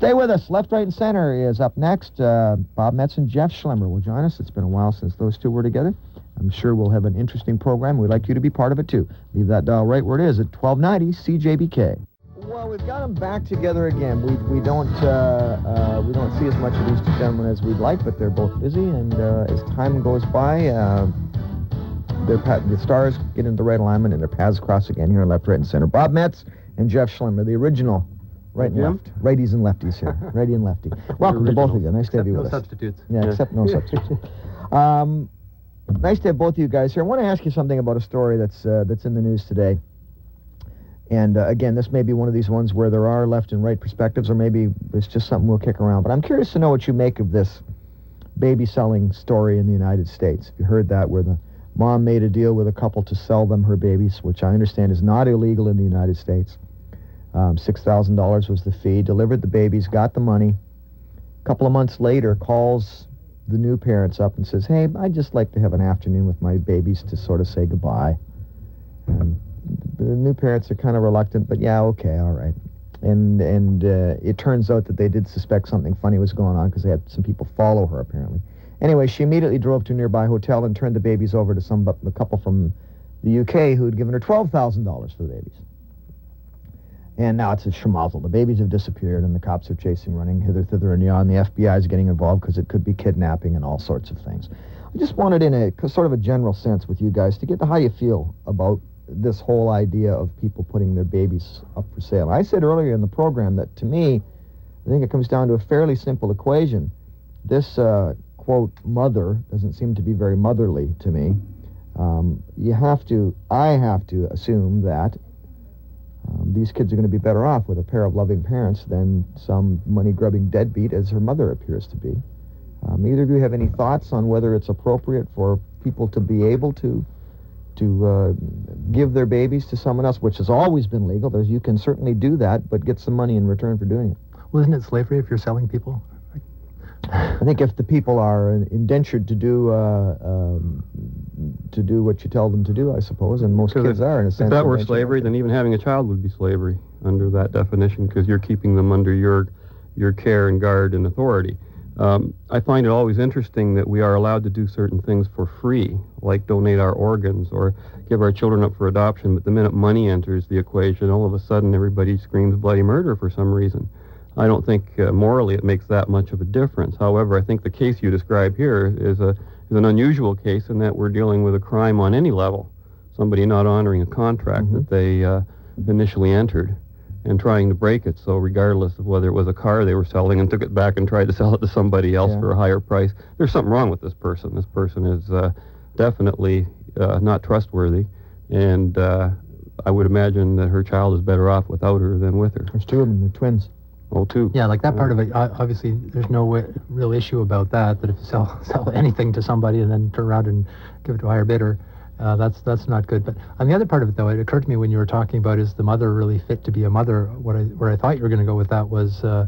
Stay with us. Left, right, and center is up next. Uh, Bob Metz and Jeff Schlemmer will join us. It's been a while since those two were together. I'm sure we'll have an interesting program. We'd like you to be part of it too. Leave that dial right where it is at 1290 CJBK. Well, we've got them back together again. We, we don't uh, uh, we don't see as much of these two gentlemen as we'd like, but they're both busy. And uh, as time goes by, uh, their pa- the stars get into the right alignment and their paths cross again here in left, right, and center. Bob Metz and Jeff Schlemmer, the original right and left, righties and lefties here, righty and lefty. Welcome to both of you. Nice to have you no with us. substitutes. Yeah, except no substitutes. Um, nice to have both of you guys here. I want to ask you something about a story that's uh, that's in the news today. And uh, again, this may be one of these ones where there are left and right perspectives, or maybe it's just something we'll kick around. But I'm curious to know what you make of this baby selling story in the United States. You heard that where the mom made a deal with a couple to sell them her babies, which I understand is not illegal in the United States. Um, $6,000 was the fee. Delivered the babies, got the money. A couple of months later, calls the new parents up and says, "Hey, I'd just like to have an afternoon with my babies to sort of say goodbye." And the new parents are kind of reluctant, but yeah, okay, all right. And and uh, it turns out that they did suspect something funny was going on because they had some people follow her apparently. Anyway, she immediately drove to a nearby hotel and turned the babies over to some a couple from the UK who had given her twelve thousand dollars for the babies. And now it's a schmozzle. The babies have disappeared, and the cops are chasing, running hither, thither, and yon. The FBI is getting involved because it could be kidnapping and all sorts of things. I just wanted, in a sort of a general sense, with you guys, to get to how you feel about this whole idea of people putting their babies up for sale. I said earlier in the program that to me, I think it comes down to a fairly simple equation. This uh, quote mother doesn't seem to be very motherly to me. Um, you have to, I have to assume that um, these kids are going to be better off with a pair of loving parents than some money-grubbing deadbeat as her mother appears to be. Um, either of you have any thoughts on whether it's appropriate for people to be able to to uh, give their babies to someone else, which has always been legal. There's, you can certainly do that, but get some money in return for doing it. Well, isn't it slavery if you're selling people? I think if the people are indentured to do uh, um, to do what you tell them to do, I suppose, and most kids if- are in a sense. If that were slavery, then even having a child would be slavery under that definition because you're keeping them under your your care and guard and authority. Um, I find it always interesting that we are allowed to do certain things for free, like donate our organs or give our children up for adoption. But the minute money enters the equation, all of a sudden everybody screams bloody murder for some reason. I don't think uh, morally it makes that much of a difference. However, I think the case you describe here is a is an unusual case in that we're dealing with a crime on any level. Somebody not honoring a contract Mhm. that they uh, initially entered and trying to break it. So regardless of whether it was a car they were selling and took it back and tried to sell it to somebody else Yeah. for a higher price, there's something wrong with this person. This person is uh, definitely uh, not trustworthy, and uh, I would imagine that her child is better off without her than with her. There's two of them, they're twins. Oh, too. Yeah, like that part of it. o- Obviously, there's no way, real issue about that. That if you sell sell anything to somebody and then turn around and give it to a higher bidder, uh, that's that's not good. But on the other part of it, though, it occurred to me when you were talking about is the mother really fit to be a mother? What I where I thought you were going to go with that was, uh,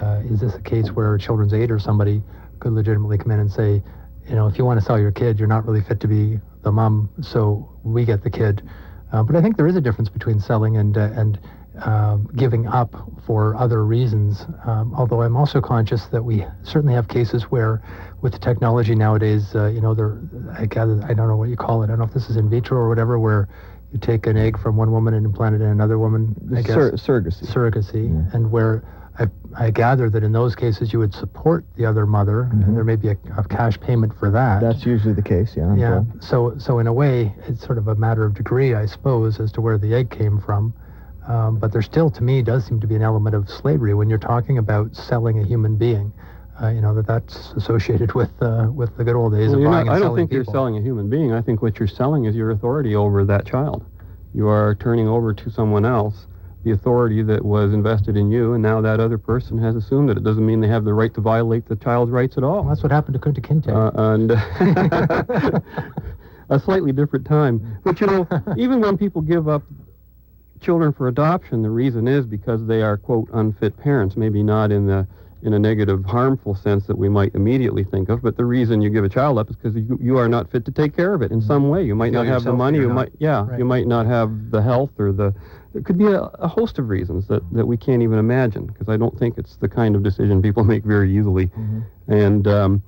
uh, is this a case where Children's Aid or somebody could legitimately come in and say, you know, if you want to sell your kid, you're not really fit to be the mom, so we get the kid. Uh, but I think there is a difference between selling and uh, and um, giving up for other reasons. Um, although I'm also conscious that we certainly have cases where, with the technology nowadays, uh, you know, there, I gather, I don't know what you call it. I don't know if this is in vitro or whatever, where you take an egg from one woman and implant it in another woman. I guess Sur- surrogacy. surrogacy, Yeah. and where I, I gather that in those cases you would support the other mother, Mhm. and there may be a, a cash payment for that. That's usually the case, yeah. Yeah. So, so in a way, it's sort of a matter of degree, I suppose, as to where the egg came from. Um, but there still, to me, does seem to be an element of slavery when you're talking about selling a human being. Uh, you know that that's associated with uh, with the good old days Well, of buying not, I don't think people. you're selling a human being. I think what you're selling is your authority over that child. You are turning over to someone else the authority that was invested in you, and now that other person has assumed it. It doesn't mean they have the right to violate the child's rights at all. Well, that's what happened to Kunta Kinte. Uh, and a slightly different time. But you know, even when people give up children for adoption, the reason is because they are quote unfit parents. Maybe not in the in a negative, harmful sense that we might immediately think of, but the reason you give a child up is because you, you are not fit to take care of it in some way. You might Feel not have the money. you're not. might, yeah, Right. you might not have the health or the it could be a, a host of reasons that, that we can't even imagine because I don't think it's the kind of decision people make very easily. Mm-hmm. And um,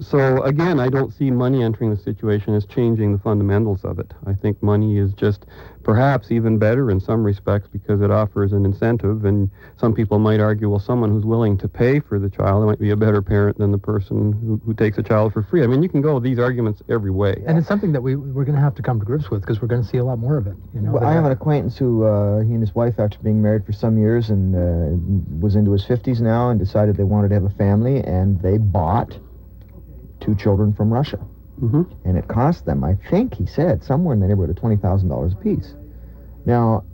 so again, I don't see money entering the situation as changing the fundamentals of it. I think money is just perhaps even better in some respects because it offers an incentive. And some people might argue, well, someone who's willing to pay for the child might be a better parent than the person who, who takes a child for free. I mean, you can go these arguments every way. And it's something that we we're going to have to come to grips with because we're going to see a lot more of it. You know, Well, I have an acquaintance who, uh, he and his wife, after being married for some years and uh, was into his 50s now and decided they wanted to have a family, and they bought two children from Russia. hmm And it cost them, I think he said, somewhere in the neighborhood of $20,000 apiece. Now,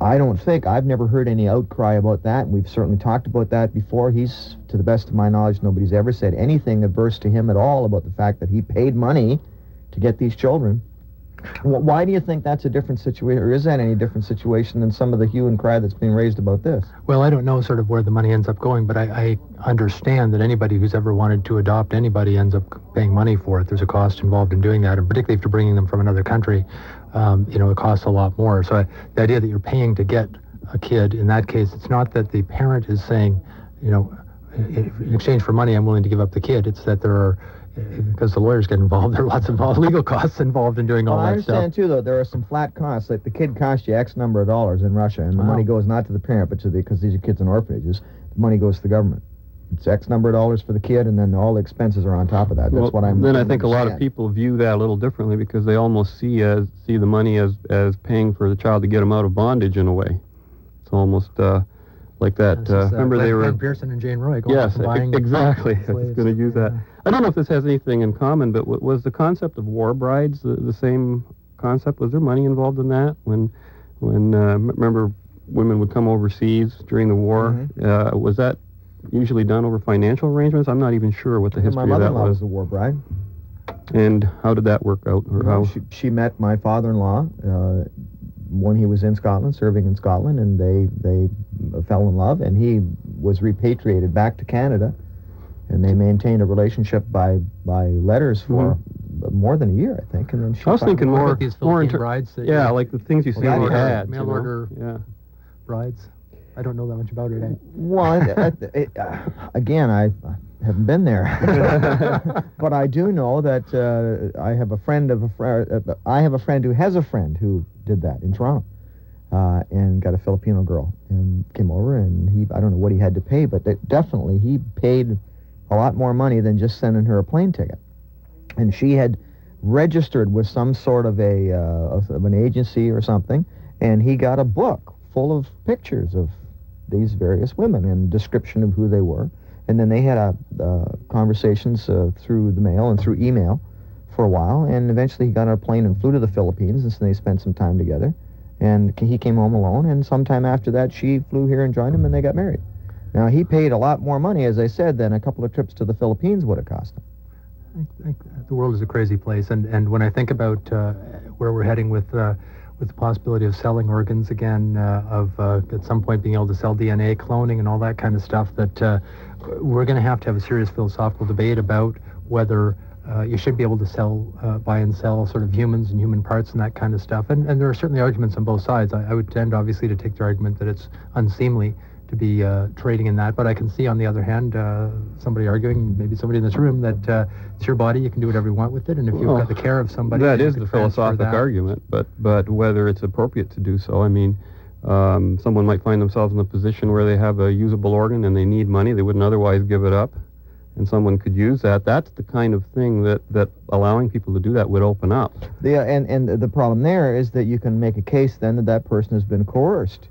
I don't think, I've never heard any outcry about that. We've certainly talked about that before. He's, to the best of my knowledge, nobody's ever said anything adverse to him at all about the fact that he paid money to get these children. Wh- Why do you think that's a different situation, or is that any different situation than some of the hue and cry that's being raised about this? Well, I don't know sort of where the money ends up going, but I, I understand that anybody who's ever wanted to adopt anybody ends up paying money for it. There's a cost involved in doing that, and particularly if you're bringing them from another country, um, you know, it costs a lot more. So I, the idea that you're paying to get a kid, in that case, it's not that the parent is saying, you know, in exchange for money, I'm willing to give up the kid. It's that there are, because the lawyers get involved, there are lots of legal costs involved in doing all Well, I that stuff. understand too, though. There are some flat costs. Like the kid costs you X number of dollars in Russia, and the Wow. money goes not to the parent, but to the because these are kids in orphanages. The money goes to the government. It's X number of dollars for the kid, and then all the expenses are on top of that. That's Well, what I'm. then I think a lot of people view that a little differently because they almost see as see the money as as paying for the child to get them out of bondage in a way. It's almost uh, like that. This Uh, remember Glenn- they were Glen Pearson and Jane Roy going yes out buying exactly. I was going to use that. Yeah. I don't know if this has anything in common, but w- was the concept of war brides the, the same concept? Was there money involved in that when when uh, remember women would come overseas during the war? Mhm. Uh, was that usually done over financial arrangements? I'm not even sure what the history My of that was. My mother-in-law was. a war bride. And how did that work out, or how? She, she met my father-in-law uh, when he was in Scotland, serving in Scotland, and they they fell in love, and he was repatriated back to Canada, and they maintained a relationship by by letters for more than a year, I think, and then she. Mm-hmm. I was thinking more, about these more in Philippine ter- brides that yeah, you- like the things you see Well, in that the is ads. mail you know? order. Yeah. brides. I don't know that much about it. Well, it, uh, again, I haven't been there, but I do know that uh, I have a friend of a friend. Uh, I have a friend who has a friend who did that in Toronto, uh, and got a Filipino girl and came over, and he I don't know what he had to pay, but definitely he paid a lot more money than just sending her a plane ticket, and she had registered with some sort of a uh, of an agency or something, and he got a book full of pictures of these various women and description of who they were. And then they had a, uh, conversations uh, through the mail and through email for a while. And eventually he got on a plane and flew to the Philippines, and so they spent some time together. And he came home alone, and sometime after that, she flew here and joined him, and they got married. Now, he paid a lot more money, as I said, than a couple of trips to the Philippines would have cost him. I think the world is a crazy place, and and when I think about uh, where we're heading with uh, with the possibility of selling organs again, uh, of uh, at some point being able to sell DNA, cloning, and all that kind of stuff, that uh, we're going to have to have a serious philosophical debate about whether. Uh, you should be able to sell, uh, buy and sell sort of humans and human parts and that kind of stuff. And, and there are certainly arguments on both sides. I, I would tend, obviously, to take the argument that it's unseemly to be uh, trading in that. But I can see, on the other hand, uh, somebody arguing, maybe somebody in this room, that uh, it's your body, you can do whatever you want with it, and if you've got the care of somebody, That you is can the transfer philosophic that. argument, but but whether it's appropriate to do so, I mean, um, someone might find themselves in a position where they have a usable organ and they need money they wouldn't otherwise give it up, and someone could use that. That's the kind of thing that that allowing people to do that would open up. Yeah, and, and the problem there is that you can make a case then that that person has been coerced.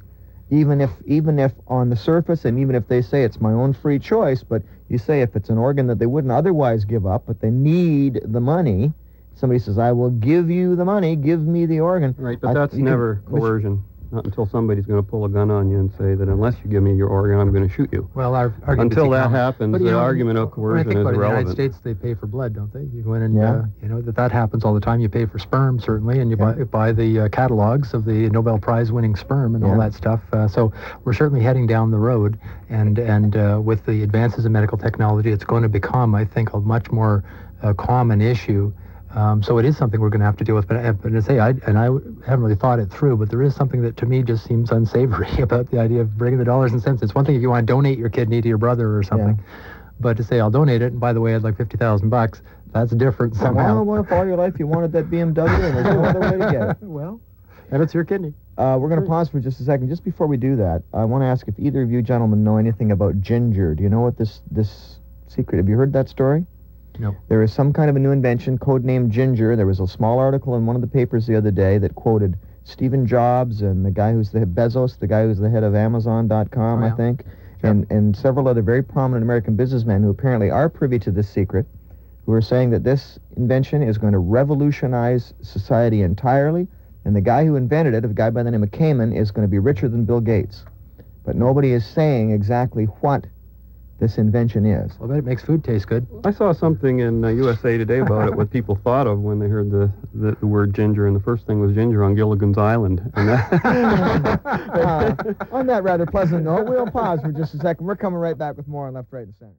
Even if, even if on the surface, and even if they say it's my own free choice, but you say if it's an organ that they wouldn't otherwise give up, but they need the money, somebody says, I will give you the money, give me the organ. Right, but I- that's never coercion. Not until somebody's going to pull a gun on you and say that unless you give me your organ, I'm going to shoot you. Well, our argument Until that happens, the know, argument of when I coercion think is about it, in the United. States, they pay for blood, don't they? You go in and, Yeah. uh, you know, that that happens all the time. You pay for sperm, certainly, and you Yeah. buy, buy the uh, catalogs of the Nobel Prize winning sperm and all that stuff. Uh, so we're certainly heading down the road, and, and uh, with the advances in medical technology, it's going to become, I think, a much more uh, common issue Um, so it is something we're going to have to deal with. But, I, but to say, I and I haven't really thought it through. But there is something that to me just seems unsavory about the idea of bringing the dollars and cents. It's one thing if you want to donate your kidney to your brother or something, but to say I'll donate it, and by the way, I'd like fifty thousand bucks. That's different somehow. Well, well, if all your life you wanted that BMW, and there's no other way to get it. well, and it's your kidney. Uh, we're going to pause for just a second. Just before we do that, I want to ask if either of you gentlemen know anything about ginger. Do you know what this this secret? Have you heard that story? No. There is some kind of a new invention, codenamed Ginger. There was a small article in one of the papers the other day that quoted Stephen Jobs and the guy who's the Bezos, the guy who's the head of Amazon.com, Oh, I think, Sure. and and several other very prominent American businessmen who apparently are privy to this secret, who are saying that this invention is going to revolutionize society entirely, and the guy who invented it, a guy by the name of Kamen, is going to be richer than Bill Gates. But nobody is saying exactly what this invention is. Well, I bet it makes food taste good. I saw something in uh, USA Today about it, what people thought of when they heard the, the, the word ginger, and the first thing was ginger on Gilligan's Island. Uh, on that rather pleasant note, we'll pause for just a second. We're coming right back with more on Left, Right, and Center.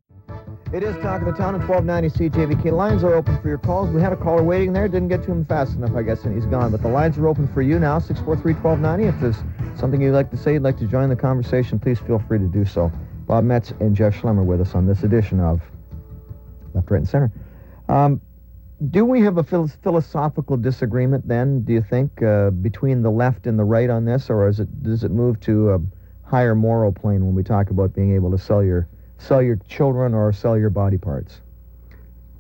It is Talk of the Town at 1290 CJBK. Lines are open for your calls. We had a caller waiting there. Didn't get to him fast enough, I guess, and he's gone. But the lines are open for you now, 643-1290. If there's something you'd like to say, you'd like to join the conversation, please feel free to do so. Bob Metz and Jeff Schlemmer with us on this edition of Left, Right, and Center. Um, do we have a phil- philosophical disagreement then, do you think, uh, between the left and the right on this, or it, does it move to a higher moral plane when we talk about being able to sell your, sell your children or sell your body parts?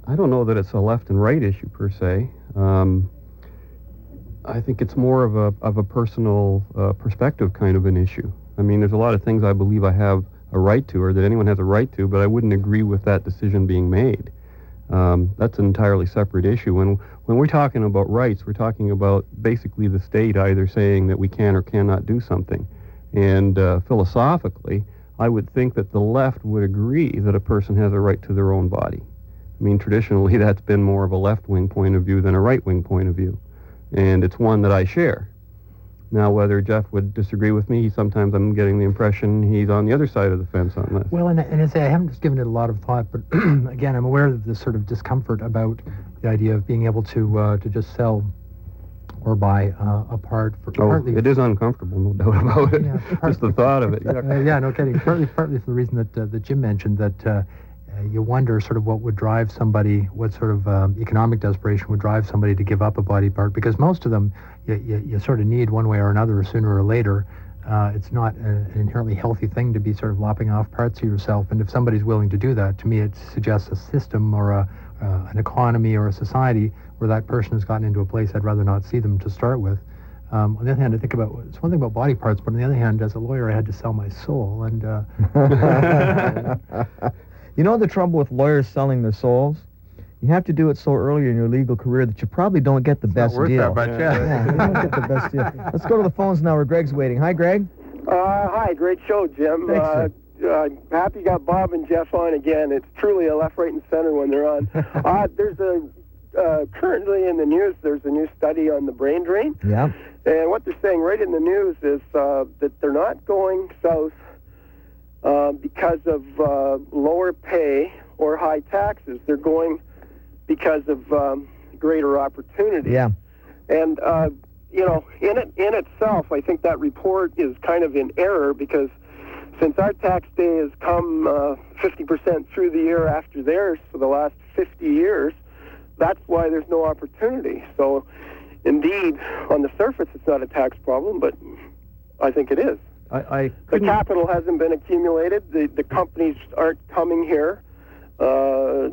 I don't know that it's a left and right issue per se. Um, I think it's more of a of a personal uh, perspective kind of an issue. I mean, there's a lot of things I believe I have a right to, or that anyone has a right to, but I wouldn't agree with that decision being made. Um, that's an entirely separate issue. When when we're talking about rights, we're talking about basically the state either saying that we can or cannot do something. And uh, philosophically, I would think that the left would agree that a person has a right to their own body. I mean, traditionally, that's been more of a left-wing point of view than a right-wing point of view. And it's one that I share. Now, whether Jeff would disagree with me, sometimes I'm getting the impression he's on the other side of the fence on this. Well, and, and I say I haven't just given it a lot of thought, but again, I'm aware of this sort of discomfort about the idea of being able to uh, to just sell or buy uh, a part for oh, partly. it is uncomfortable, no doubt about it. Yeah, just the thought of it. Uh, yeah, no kidding. partly, partly for the reason that uh, that Jim mentioned that uh, you wonder sort of what would drive somebody, what sort of um, economic desperation would drive somebody to give up a body part, because most of them you, you, you sort of need one way or another, sooner or later. Uh, it's not an inherently healthy thing to be sort of lopping off parts of yourself, and if somebody's willing to do that, to me, it suggests a system or a, uh, an economy or a society where that person has gotten into a place I'd rather not see them to start with. Um, on the other hand, I think about it's one thing about body parts, but on the other hand, as a lawyer, I had to sell my soul, and uh, you know the trouble with lawyers selling their souls? You have to do it so early in your legal career that you probably don't get the not best worth deal. that much, Yeah. yeah, you don't get the best deal. Let's go to the phones now where Greg's waiting. Hi, Greg. Uh, hi, great show, Jim. Thanks, uh, uh, happy you got Bob and Jeff on again. It's truly a left, right, and center when they're on. uh, there's a uh, currently in the news. There's a new study on the brain drain, Yeah. and what they're saying right in the news is uh, that they're not going south uh, because of uh, lower pay or high taxes. They're going because of um, greater opportunity. Yeah. And uh, you know, in it in itself, I think that report is kind of in error because since our tax day has come uh, 50% through the year after theirs for the last 50 years, that's why there's no opportunity. So, indeed, on the surface, it's not a tax problem, but I think it is. I, I The capital hasn't been accumulated. The the companies aren't coming here uh,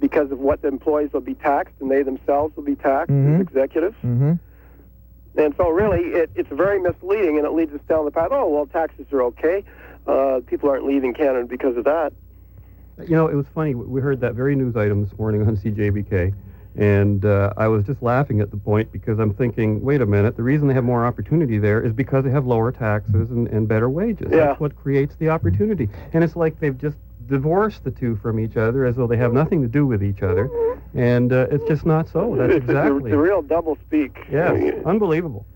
because of what the employees will be taxed, and they themselves will be taxed Mhm. as executives. Mm-hmm. And so, really, it, it's very misleading, and it leads us down the path. Oh, well, taxes are okay. Uh, people aren't leaving Canada because of that. You know, it was funny. We heard that very news item this morning on CJBK, and uh, I was just laughing at the point because I'm thinking, wait a minute, the reason they have more opportunity there is because they have lower taxes and, and better wages. Yeah. That's what creates the opportunity. And it's like they've just divorced the two from each other as though they have nothing to do with each other, and uh, it's just not so. That's it's, it's a- exactly. it's a real double speak. Yes, unbelievable.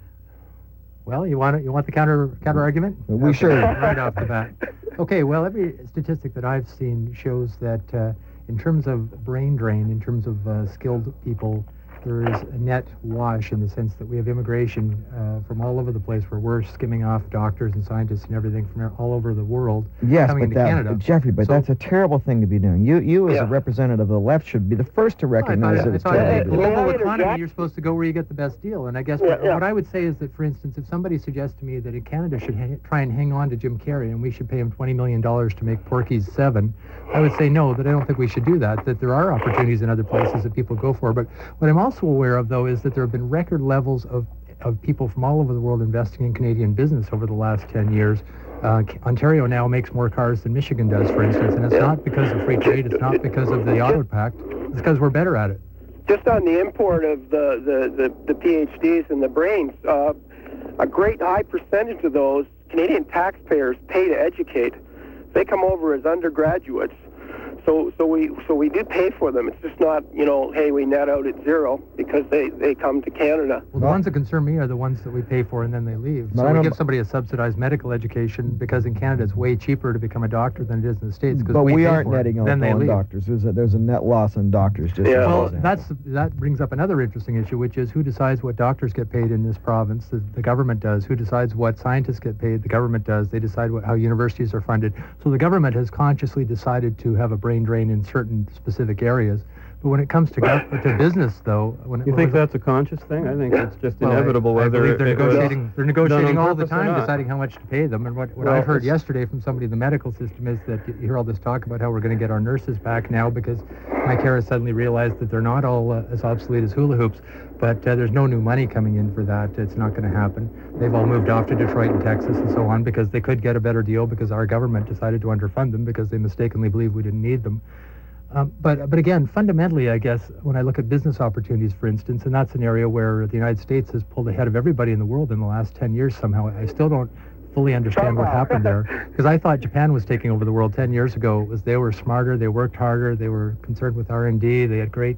well, you want it, you want the counter counter argument? We sure right off the bat. Okay, well, every statistic that I've seen shows that uh, in terms of brain drain, in terms of uh, skilled people, there is a net wash in the sense that we have immigration uh, from all over the place where we're skimming off doctors and scientists and everything from all over the world Yes, coming but into that, Canada. Jeffrey, but So- that's a terrible thing to be doing. You, you as Yeah. a representative of the left, should be the first to Well, I recognize thought, that I it's terrible. in to a do. May global I economy, you're supposed to go where you get the best deal. And I guess Yeah, what, yeah. what I would say is that, for instance, if somebody suggests to me that in Canada should ha- try and hang on to Jim Carrey and we should pay him $20 million to make Porky's 7, I would say no, that I don't think we should do that, that there are opportunities in other places that people go for. But what I'm also aware of, though, is that there have been record levels of, of people from all over the world investing in Canadian business over the last 10 years. Uh, Ontario now makes more cars than Michigan does, for instance, and it's not because of free trade, it's not because of the Auto Pact, it's because we're better at it. just on the import of the, the, the, the PhDs and the brains, uh, a great high percentage of those Canadian taxpayers pay to educate. They come over as undergraduates. So, so we so we do pay for them. It's just not you know, hey, we net out at zero because they, they come to Canada. Well, the ones that concern me are the ones that we pay for and then they leave. So we give somebody a subsidized medical education because in Canada it's way cheaper to become a doctor than it is in the States But we, we aren't for it. netting out then on doctors. There's a, there's a net loss on doctors. Just Yeah. Well, that's that brings up another interesting issue, which is who decides what doctors get paid in this province? The, the government does. Who decides what scientists get paid? The government does. They decide what, how universities are funded. So the government has consciously decided to have a brain drain in certain specific areas. But when it comes to gov- to business, though, when You when think that's a conscious thing? I think it's just well, inevitable I, whether they're negotiating. They're negotiating all the time, deciding how much to pay them. And what, what Well, I heard yesterday from somebody in the medical system is that you hear all this talk about how we're going to get our nurses back now because Mike Harris suddenly realized that they're not all uh, as obsolete as hula hoops. But uh, there's no new money coming in for that. It's not going to happen. They've all moved off to Detroit and Texas and so on because they could get a better deal because our government decided to underfund them because they mistakenly believed we didn't need them. Um, but but again, fundamentally, I guess when I look at business opportunities, for instance, and that's an area where the United States has pulled ahead of everybody in the world in the last 10 years somehow. I still don't fully understand what happened there because I thought Japan was taking over the world 10 years ago. It was they were smarter, they worked harder, they were concerned with R&D, they had great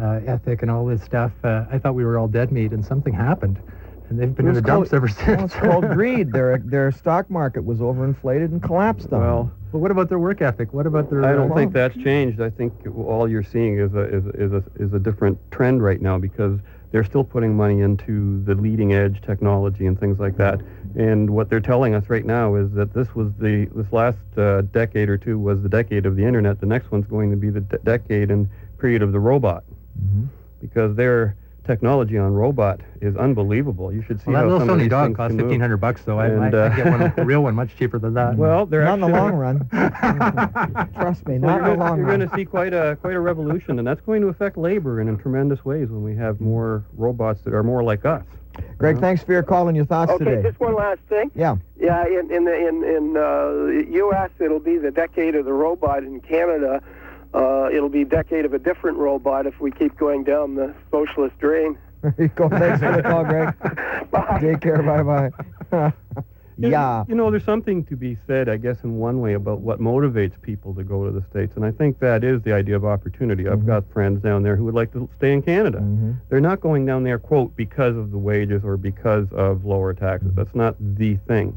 uh, ethic and all this stuff. Uh, I thought we were all dead meat, and something happened, and they've been in the dumps called- ever well, since. it's called greed. Their their stock market was overinflated and collapsed on. them. Well, but what about their work ethic? What about their? I uh, don't well- think that's changed. I think all you're seeing is a is, is a is a different trend right now because they're still putting money into the leading edge technology and things like that. And what they're telling us right now is that this was the this last uh, decade or two was the decade of the internet. The next one's going to be the de- decade and period of the robot Mhm. because their technology on robot is unbelievable. You should see Well, that how little some of Sony these dog things costs fifteen hundred bucks, though. I, I, And, I uh, get one, a real one, much cheaper than that. Well, they're Not in the long run. Trust me, So not in you're the gonna, long you're run. going to see quite a quite a revolution, and that's going to affect labor in, in tremendous ways when we have more robots that are more like us. Greg, thanks for your call and your thoughts Okay, today. just one last thing. Yeah. Yeah, in in the, in in uh, U.S. it'll be the decade of the robot. In Canada, uh, it'll be a decade of a different robot if we keep going down the socialist drain. There you go. Thanks for the call, Greg. Bye. Take care. Bye bye. Yeah. You know, there's something to be said, I guess, in one way about what motivates people to go to the States. And I think that is the idea of opportunity. I've Mhm. got friends down there who would like to stay in Canada. Mhm. They're not going down there, quote, because of the wages or because of lower taxes. That's not the thing.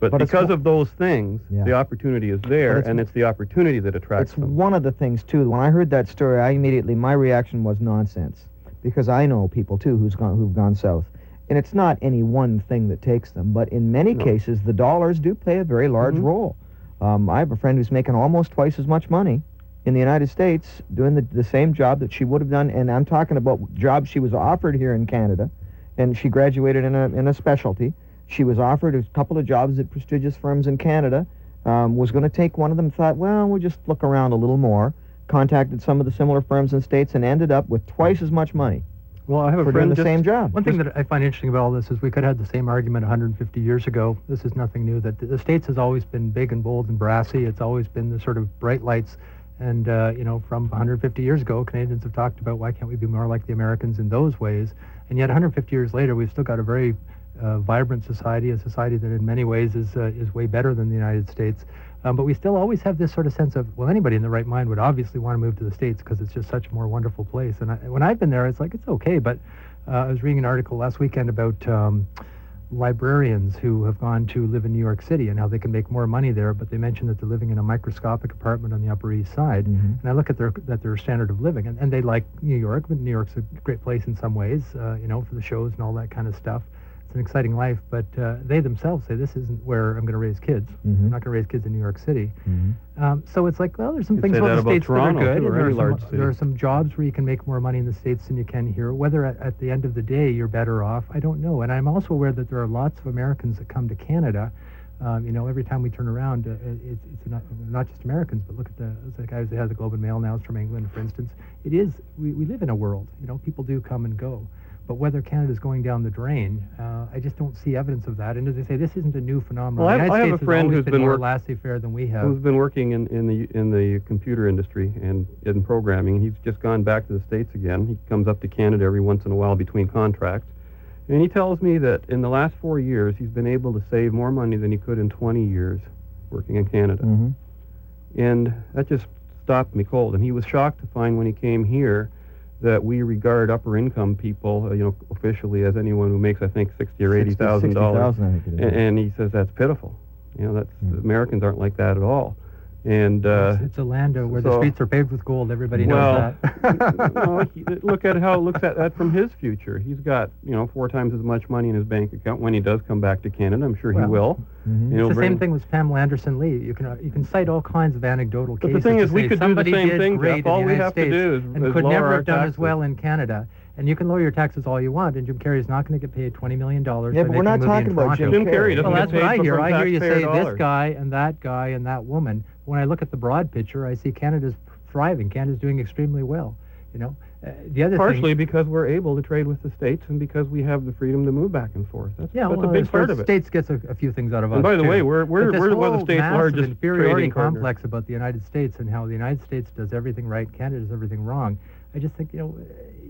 But, But because of those things, Yeah. the opportunity is there, it's- and it's the opportunity that attracts It's them. one of the things too. When I heard that story, I immediately my reaction was nonsense, because I know people too who's gone who've gone south, and it's not any one thing that takes them, but in many No. cases the dollars do play a very large Mhm. role. Um, I have a friend who's making almost twice as much money in the United States doing the, the same job that she would have done, and I'm talking about jobs she was offered here in Canada, and she graduated in a in a specialty. She was offered a couple of jobs at prestigious firms in Canada. Um, was going to take one of them. Thought, well, we'll just look around a little more. Contacted some of the similar firms in states and ended up with twice as much money Well, I have a for doing the same job. One thing that I find interesting about all this is we could have had the same argument 150 years ago. This is nothing new. That the- the states has always been big and bold and brassy. It's always been the sort of bright lights. And uh, you know, from 150 years ago, Canadians have talked about why can't we be more like the Americans in those ways. And yet, 150 years later, we've still got a very uh, vibrant society, a society that in many ways is uh, is way better than the United States. Um, but we still always have this sort of sense of, well, anybody in the right mind would obviously want to move to the States because it's just such a more wonderful place. And I, when I've been there, it's like, it's okay. But uh, I was reading an article last weekend about um, librarians who have gone to live in New York City and how they can make more money there, but they mentioned that they're living in a microscopic apartment on the Upper East Side. Mhm. And I look at their at their standard of living, and, and they like New York, but New York's a great place in some ways, uh, you know, for the shows and all that kind of stuff. It's an exciting life, but uh, they themselves say this isn't where I'm going to raise kids. Mhm. I'm not going to raise kids in New York City. Mhm. Um, so it's like, well, there's some You'd things about the about states Toronto, that are good. too, there, are some, there are some jobs where you can make more money in the states than you can here. Whether at, at the end of the day you're better off, I don't know. And I'm also aware that there are lots of Americans that come to Canada. Um, you know, every time we turn around, uh, it- it's, it's not, not just Americans, but look at the, the guys that have the Globe and Mail now is from England, for instance. It is, we, we live in a world, you know, people do come and go. But whether Canada's going down the drain, uh, I just don't see evidence of that. And as I say, this isn't a new phenomenon. Well, I have- I have a friend who's been, been more work- laissez-faire than we have. who's been working in, in the in the computer industry and in programming. He's just gone back to the states again. He comes up to Canada every once in a while between contracts, and he tells me that in the last four years he's been able to save more money than he could in 20 years working in Canada, Mhm. and that just stopped me cold. And he was shocked to find when he came here that we regard upper income people, uh, you know, officially as anyone who makes I think sixty or eighty thousand dollars. 60,000, I think it is. And, and he says that's pitiful. You know, that's Hmm. Americans aren't like that at all. And uh, it's, it's a land uh, where the streets are paved with gold. Everybody well, knows that. well, he- look at how it looks at that from his future. He's got you know four times as much money in his bank account when he does come back to Canada. I'm sure he Well, will. Mhm. And he'll It's the bring- same thing with Pamela Anderson Lee. You can uh, you can cite all kinds of anecdotal But the cases. thing is, we could do the same thing, great Jeff. in All the we United have to States do is- and is could lower never have done as well in Canada. And you can lower your taxes all you want, and Jim Carrey is not going to get paid twenty million dollars. Yeah, for but we're not talking about Toronto. Jim Jim Carrey Carrey. Well, that's what I hear. I hear you say taxpayer this guy and that guy and that woman. When I look at the broad picture, I see Canada's thriving. Canada's doing extremely well. You know, uh, the other Partially thing, because we're able to trade with the states and because we have the freedom to move back and forth. That's, yeah, that's well, a big part of it. States gets a, a few things out of us. And by the too. way, we're we're we're one of the state's largest inferiority complex about the United States and how the United States does everything right, Canada does everything wrong. I just think you know,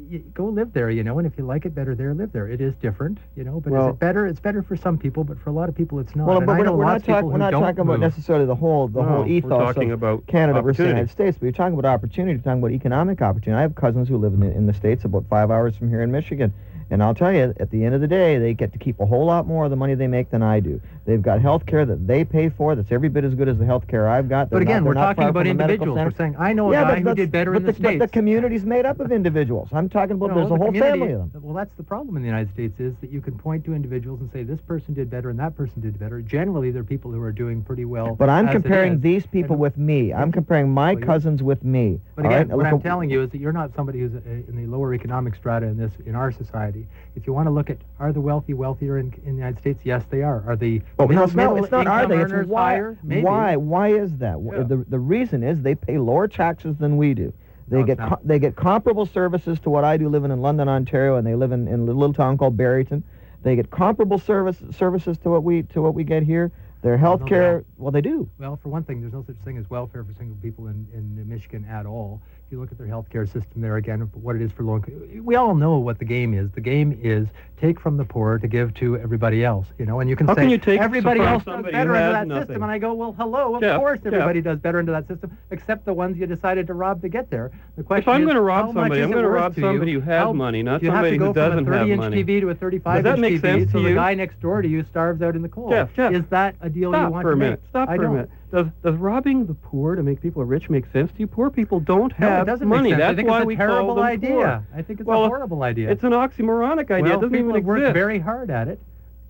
you go live there, you know, and if you like it better there, live there. It is different, you know, but Well- is it better? It's better for some people, but for a lot of people, it's not. Well, and but we're not, we're not, talk, we're not talking about necessarily the whole the No, whole ethos talking of about Canada versus the. United States, but you're talking about opportunity. You're talking about economic opportunity. I have cousins who live in the, in the states about five hours from here in Michigan, and I'll tell you, at the end of the day, they get to keep a whole lot more of the money they make than I do. They've got health care that they pay for that's every bit as good as the health care I've got. But They're again, not, we're talking about from a medical individuals. We're saying, I know a yeah, guy but who did better but in the, the, But States. the community's made up of individuals. I'm talking about No, there's a the whole family of them. Well, that's the problem in the United States is that you can point to individuals and say this person did better and that person did better. Generally, they're people who are doing pretty well. But I'm comparing these people with me. I'm comparing my Well, cousins with me. But again, right? what I'm telling you is that you're not somebody who's uh, in the lower economic strata in this in our society. If you want to look at are the wealthy wealthier in, in the United States? Yes, they are. Are the well, middle, no, it's not, it's not are they? It's why. higher? Maybe. Why? Why is that? Yeah. The, the reason is they pay lower taxes than we do. They No, get not. co- they get comparable services to what I do living in London, Ontario, and they live in, in a little town called Barryton. They get comparable service services to what we to what we get here. Their health care, well, they do. Well, for one thing, there's no such thing as welfare for single people in, in Michigan at all. If you look at their healthcare system there, again, what it is for low we all know what the game is. The game is take from the poor to give to everybody else, you know, and you can How say can you take everybody else does better who has that nothing? system. And I go, well, hello, of Jeff, course everybody does better into that system, except the ones you decided to rob to get there. The question If I'm going to rob somebody, I'm going to rob to you? somebody who has money, not you have somebody to go who doesn't from a have 30-inch money. TV to a 35-inch that make TV, sense so to the guy next door to you starves out in the cold. Jeff, Jeff. Is that a deal you Stop want for a to minute. make? Stop for a minute. Does does robbing the poor to make people rich make sense to you? Poor people don't No, have doesn't money. make sense. That's I think why it's a we terrible call them idea. poor. I think it's Well, a horrible idea. It's an oxymoronic idea. well, it doesn't people even have worked very hard at it.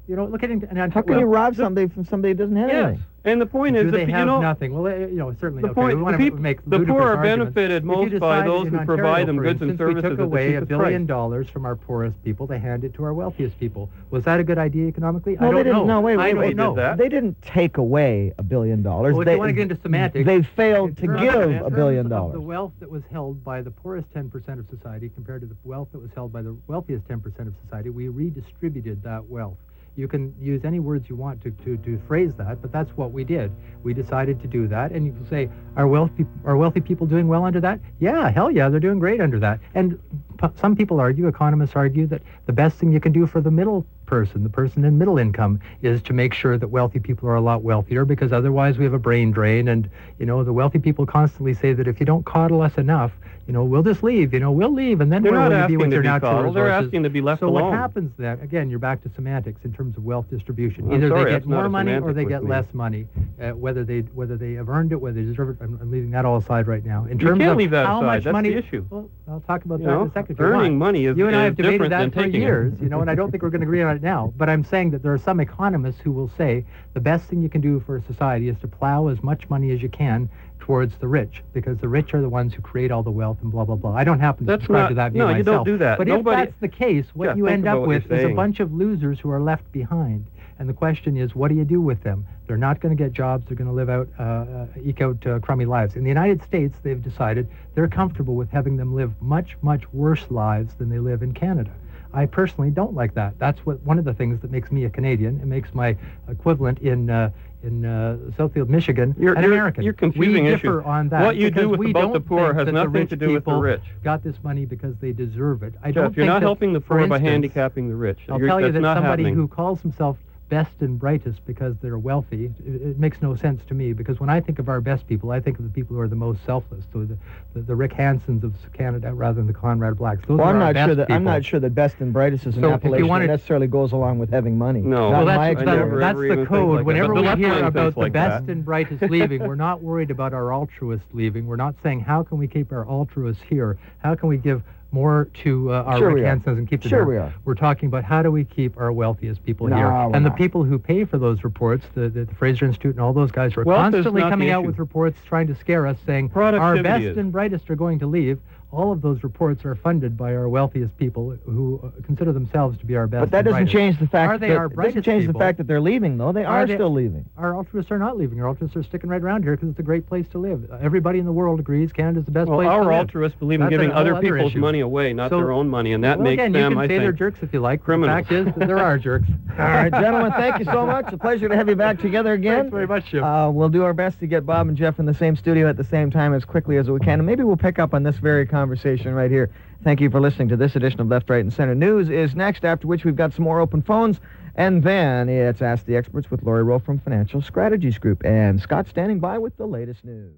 You know, look at it. And How can well, you rob somebody from somebody who doesn't have yes. anything? And the point do is they that have you know nothing? Well, eh, you know, certainly. the okay, point we the, want peop- make the poor are arguments. benefited If most by those who provide them for goods and services We took at away a billion price. dollars from our poorest people to hand it to our wealthiest people. Was that a good idea economically? No, I don't didn't. know. No, wait, I wait, don't wait. know. that. They didn't take away a billion dollars. Well, if they, you want to get into semantics, They failed to give a billion dollars. The wealth that was held by the poorest 10% of society compared to the wealth that was held by the wealthiest 10% of society, we redistributed that wealth. You can use any words you want to, to, to phrase that, but that's what we did. We decided to do that, and you can say, are, wealth are wealthy people doing well under that? Yeah, hell yeah, they're doing great under that. And p- some people argue, economists argue, that the best thing you can do for the middle person, the person in middle income, is to make sure that wealthy people are a lot wealthier because otherwise we have a brain drain. And, you know, the wealthy people constantly say that if you don't coddle us enough, you know, we'll just leave, you know, we'll leave. And then They're not asking with to be natural coddled. They're asking to be left so alone. what happens then, again, you're back to semantics in terms of wealth distribution. I'm Either sorry, they get more money or they get me. less money, uh, whether they whether they have earned it, whether they deserve it. I'm, I'm leaving that all aside right now. In You terms can't of leave that how aside. much That's money, the issue. Well, I'll talk about You that know, in a second. earning money is, You and I have debated that for years, it. you know, and I don't think we're going to agree on it now. But I'm saying that there are some economists who will say the best thing you can do for a society is to plow as much money as you can towards the rich, because the rich are the ones who create all the wealth and blah blah blah. I don't happen to That's subscribe not- to that view no, you don't do that. But Nobody- if that's the case, what Jeff, you end up with is a bunch of losers who are left behind. And the question is, what do you do with them? They're not going to get jobs. They're going to live out, uh, uh, eke out uh, crummy lives. In the United States, they've decided they're comfortable with having them live much, much worse lives than they live in Canada. I personally don't like that. That's what one of the things that makes me a Canadian. It makes my equivalent in uh, in uh, Southfield, Michigan, You're- an you're- American. you're confusing we differ issues. on that. What you do with we about the don't poor has nothing to do with the rich. Got this money because they deserve it. I Jeff, don't you're not helping the poor by handicapping the rich. I'll You're- tell you that somebody happening. who calls himself best and brightest because they're wealthy, it, it makes no sense to me. Because when I think of our best people, I think of the people who are the most selfless, so the, the, the Rick Hansons of Canada rather than the Conrad Blacks. Those Well, are I'm not sure best that I'm not sure that best and brightest is an So appellation wanted- that necessarily goes along with having money. No. Well, in my that's, never, that's the code. like. Whenever But we hear about the like best that. and brightest leaving, we're not worried about our altruists leaving. We're not saying how can we keep our altruists here? How can we give more to uh, our Sure Rick we are. Hansons and keep them Sure here? we are. We're talking about how do we keep our wealthiest people No, here? we're And the not. people who pay for those reports, the, the, the Fraser Institute and all those guys, are Wealth constantly coming out with reports trying to scare us saying our best is. and brightest are going to leave. All of those reports are funded by our wealthiest people who uh, consider themselves to be our best But that doesn't brightest. change the fact Are they that our it doesn't change people? the fact that they're leaving though. They are, Are they- still leaving. Our altruists are not leaving. Our altruists are sticking right around here because it's a great place to live. Everybody in the world agrees Canada's the best Well, place our to live. altruists believe in giving other other people's issue. money away, not So- their own money, and that well, makes again, them, you can I say think, they're jerks if you like. criminals. The fact is that there are jerks. All right, gentlemen, thank you so much. A pleasure to have you back together again. Thanks very much, Jim. Uh, we'll do our best to get Bob and Jeff in the same studio at the same time as quickly as we can, and maybe we'll pick up on this very conversation right here. Thank you for listening to this edition of Left, Right, and Center. News is next, after which we've got some more open phones, and then it's Ask the Experts with Lori Rowe from Financial Strategies Group, and Scott standing by with the latest news.